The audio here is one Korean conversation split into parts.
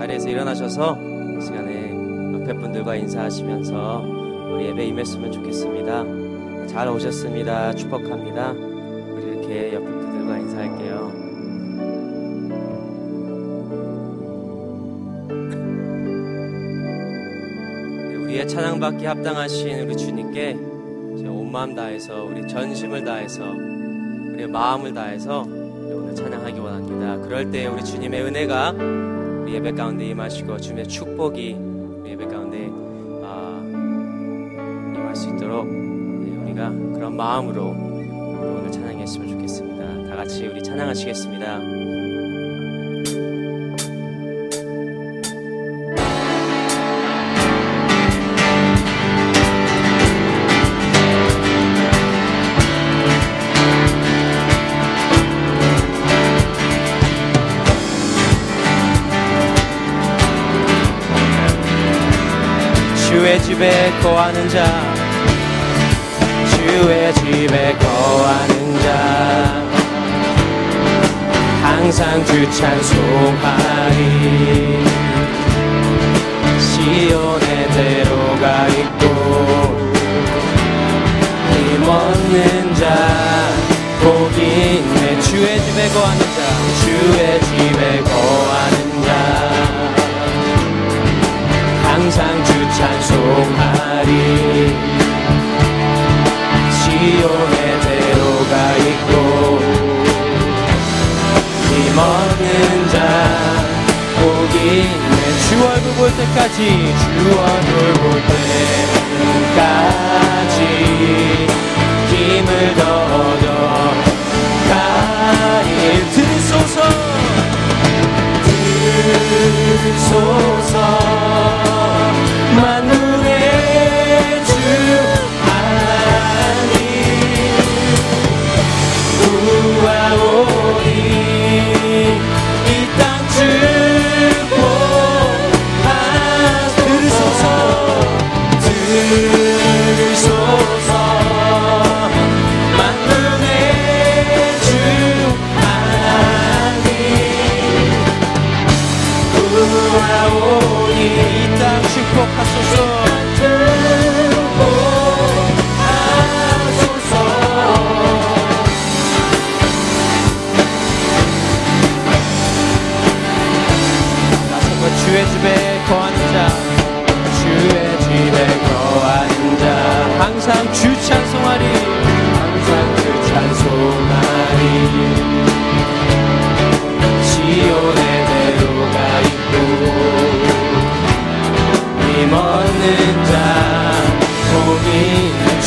자리에서 일어나셔서 이 시간에 옆에 분들과 인사하시면서 우리 예배 임했으면 좋겠습니다. 잘 오셨습니다. 축복합니다. 우리 이렇게 옆에 분들과 인사할게요. 네, 우리의 찬양받기 합당하신 우리 주님께 온 마음 다해서 우리 전심을 다해서 우리의 마음을 다해서 오늘 찬양하기 원합니다. 그럴 때 우리 주님의 은혜가 우리 예배 가운데 임하시고 주님의 축복이 우리 예배 가운데 아, 임할 수 있도록 네, 우리가 그런 마음으로 오늘 찬양했으면 좋겠습니다. 다 같이 우리 찬양하시겠습니다. 주의 집에 거하는 자. 주의 집에 거하는 자. 항상 주 찬송하리. 시온의 대로가 있고 힘없는 자. 복이 있네. 주의 집에 거하는 자. 주의 집 항상 주 찬송하리. 시온의 대로가 있고 힘없는 자 복이 있네. 주 얼굴 볼 때까지 주 얼굴 볼 때까지 힘을 더 얻어 가리 들소서 들소서 만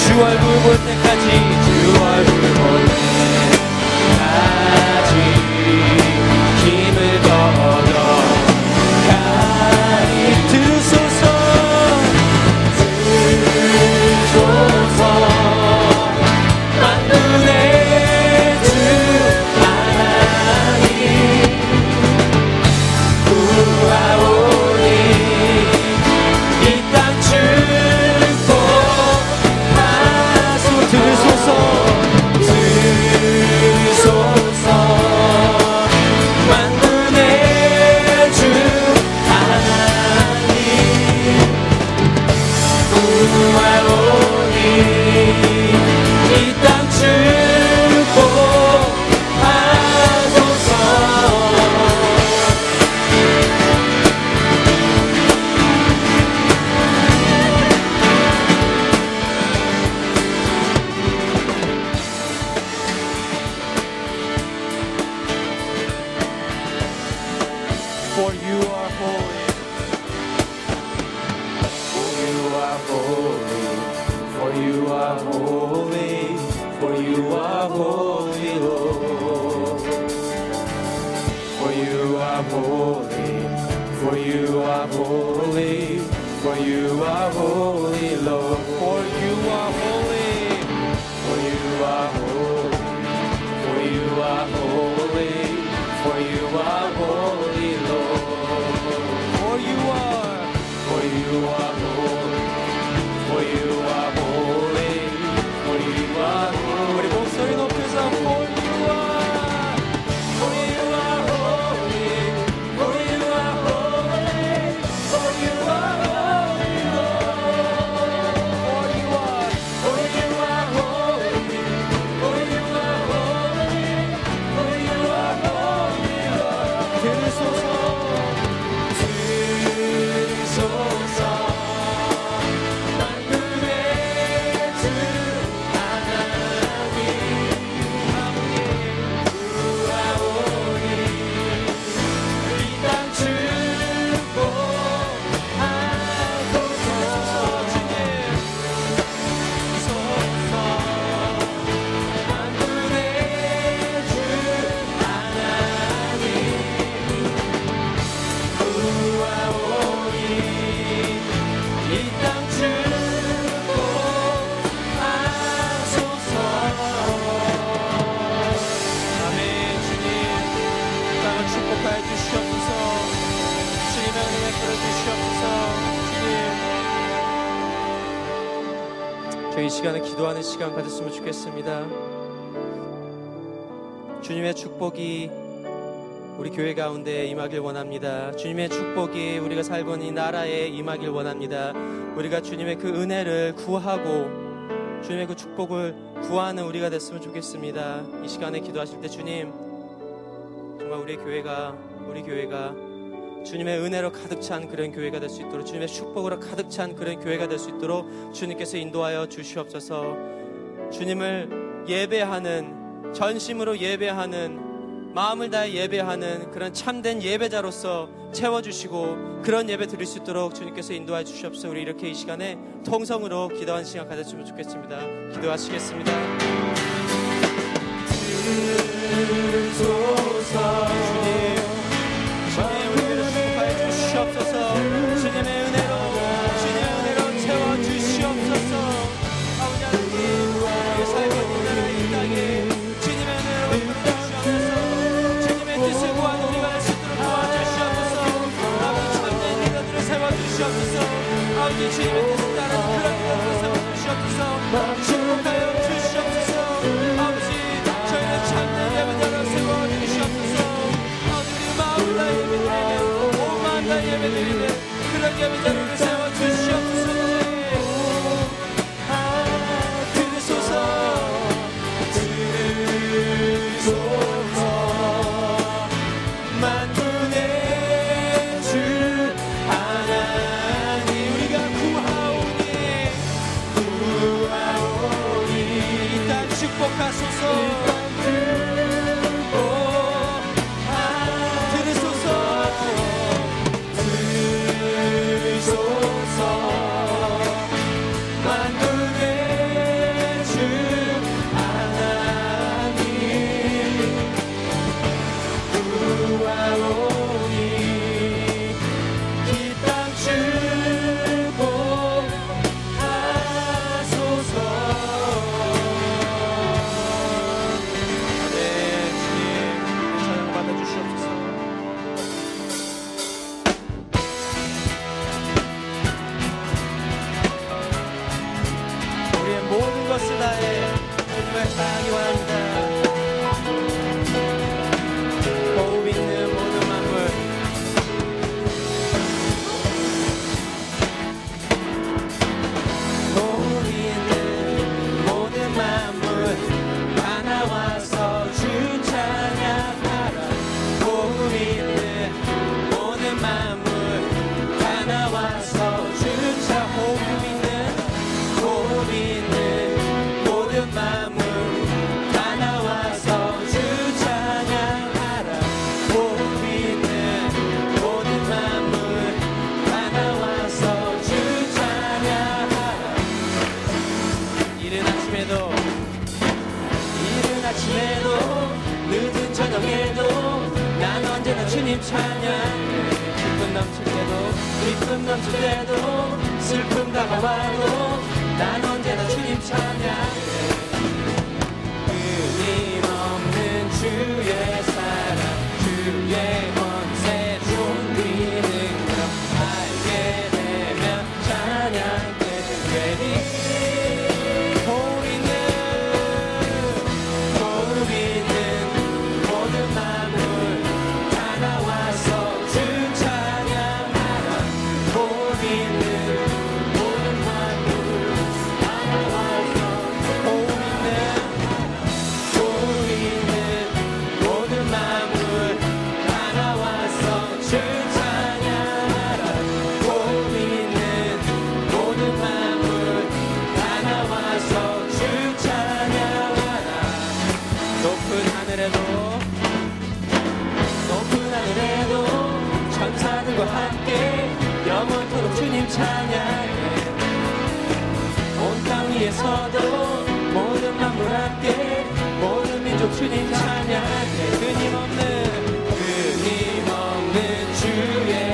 주 얼굴 볼 때까지 구 좋겠습니다. 주님의 축복이 우리 교회 가운데 임하길 원합니다. 주님의 축복이 우리가 살고 있는 이 나라에 임하길 원합니다. 우리가 주님의 그 은혜를 구하고 주님의 그 축복을 구하는 우리가 됐으면 좋겠습니다. 이 시간에 기도하실 때 주님 정말 우리 교회가 우리 교회가 주님의 은혜로 가득 찬 그런 교회가 될 수 있도록 주님의 축복으로 가득 찬 그런 교회가 될 수 있도록 주님께서 인도하여 주시옵소서. 주님을 예배하는 전심으로 예배하는 마음을 다해 예배하는 그런 참된 예배자로서 채워주시고 그런 예배 드릴 수 있도록 주님께서 인도하여 주시옵소서. 우리 이렇게 이 시간에 통성으로 기도하는 시간 가졌으면 좋겠습니다. 기도하시겠습니다. 기쁨 넘칠 때도 슬픔 다가와도 난 언제나 주님 찬양 찬양해. 온 땅 위에서도 모든 만물 함께 모든 민족 주님 찬양해. 끊임없는 끊임없는 주의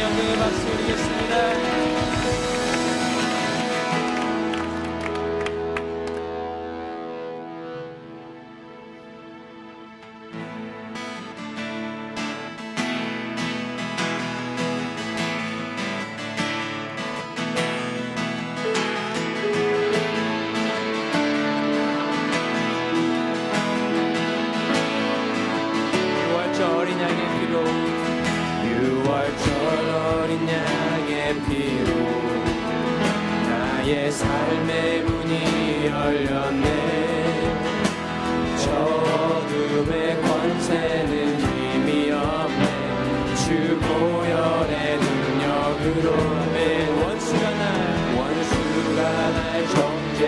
영광의 박수 올리겠습니다. 若被我死，万事该来终结。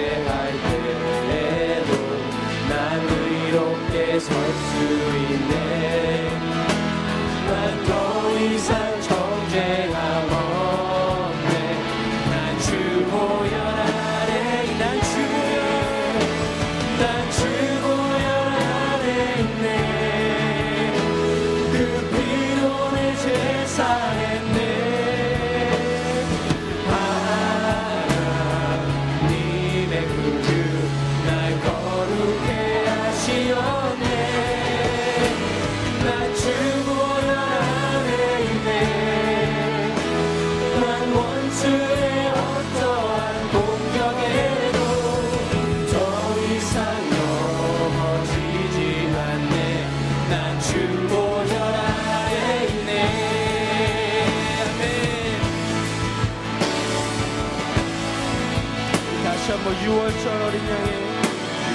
유월절 어린 양의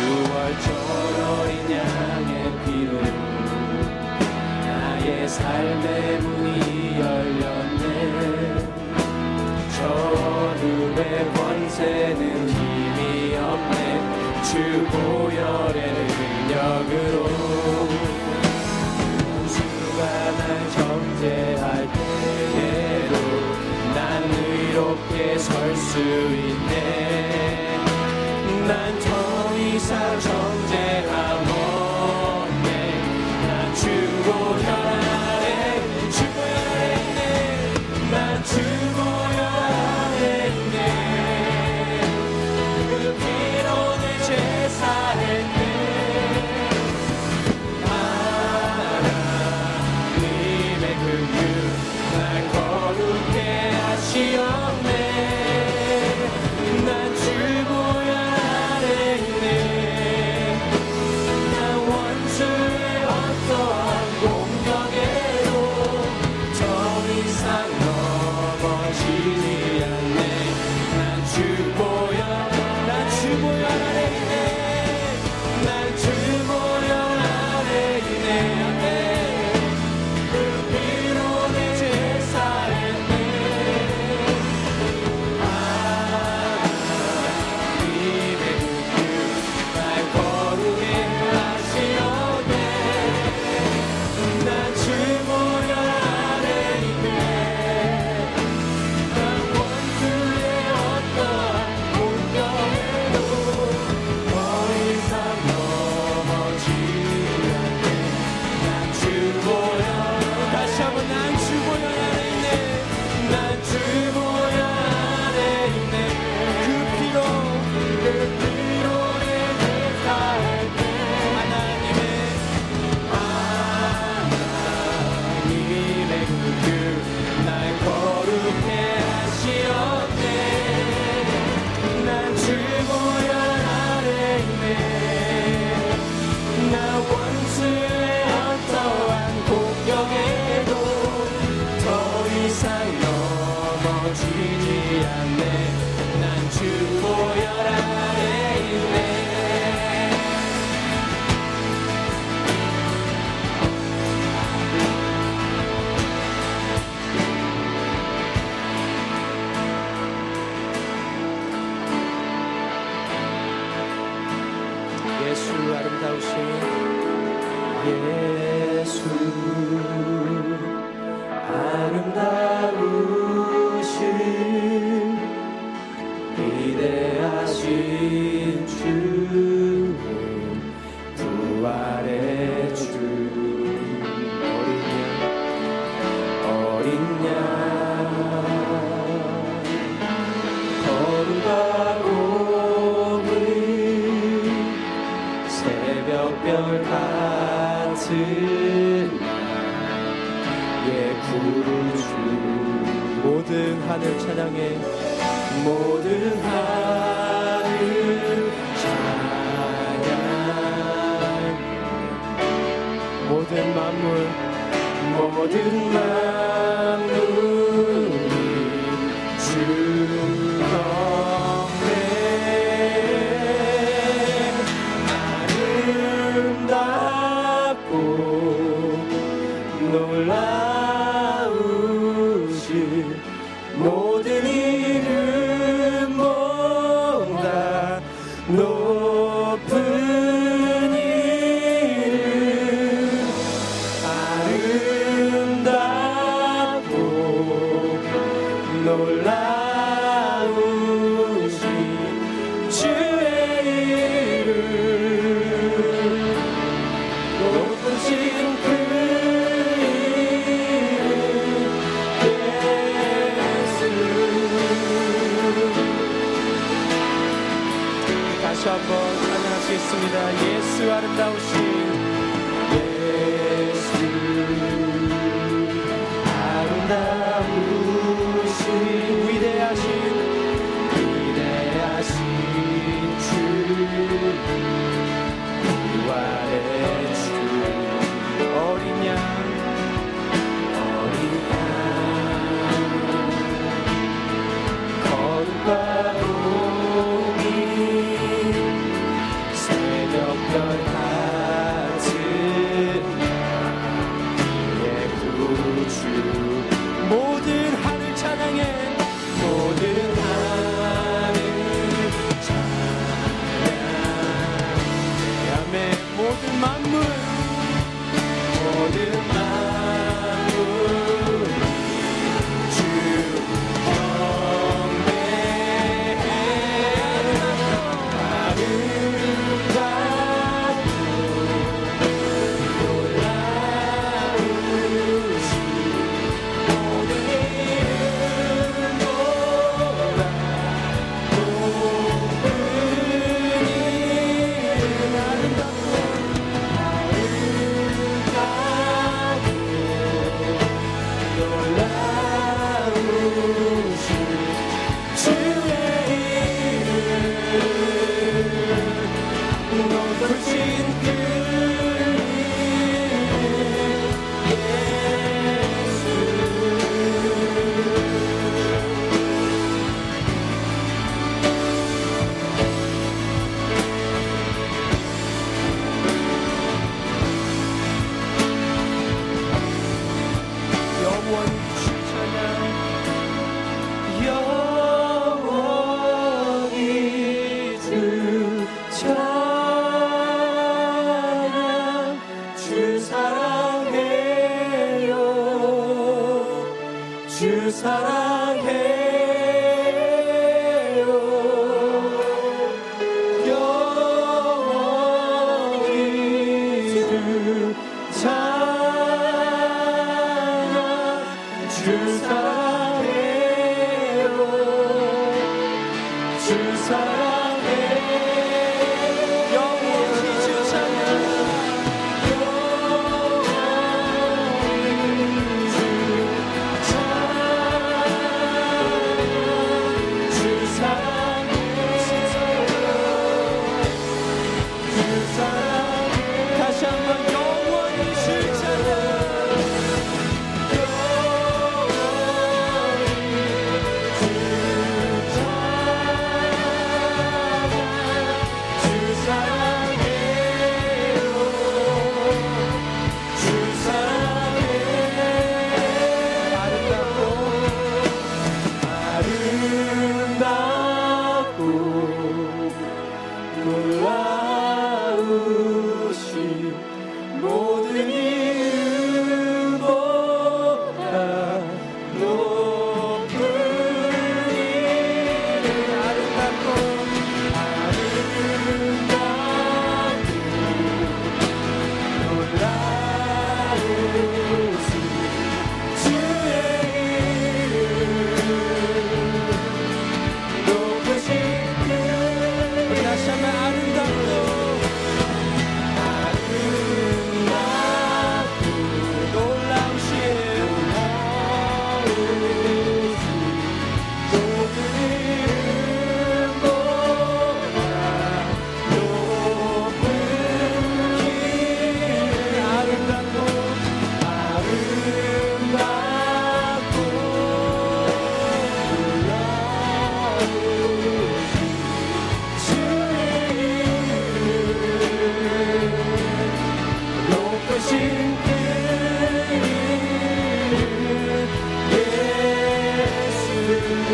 유월절 어린 양의 피로 나의 삶의 문이 열렸네. 저 어둠의 권세는 힘이 없네. 주 보혈의 능력으로 주가 날 정죄할 때에도 난 의롭게 설 수 있네. 难逃一下重 예수 아름다우신 예수. 아름다우신 만물. 모든 만물 사랑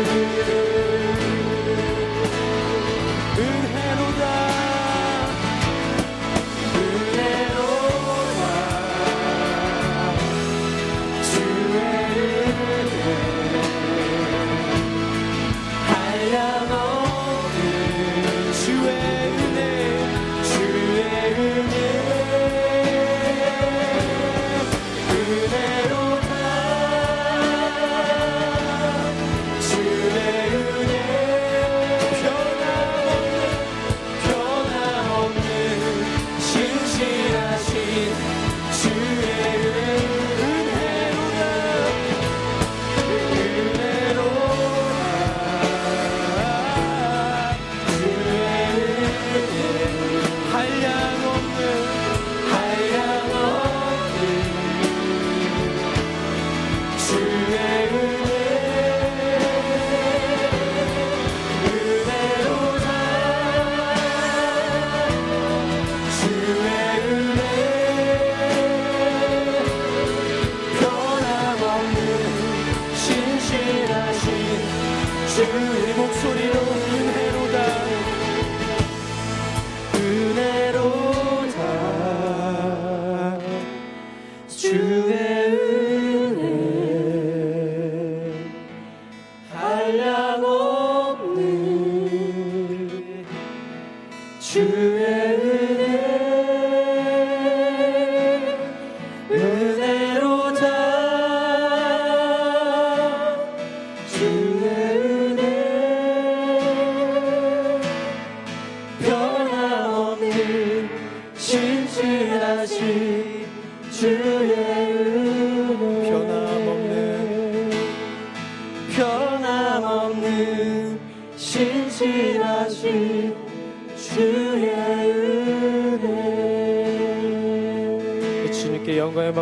주 한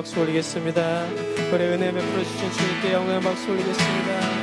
박수 올리겠습니다. 우리 은혜 베풀어 주신 주님께 영광의 박수 올리겠습니다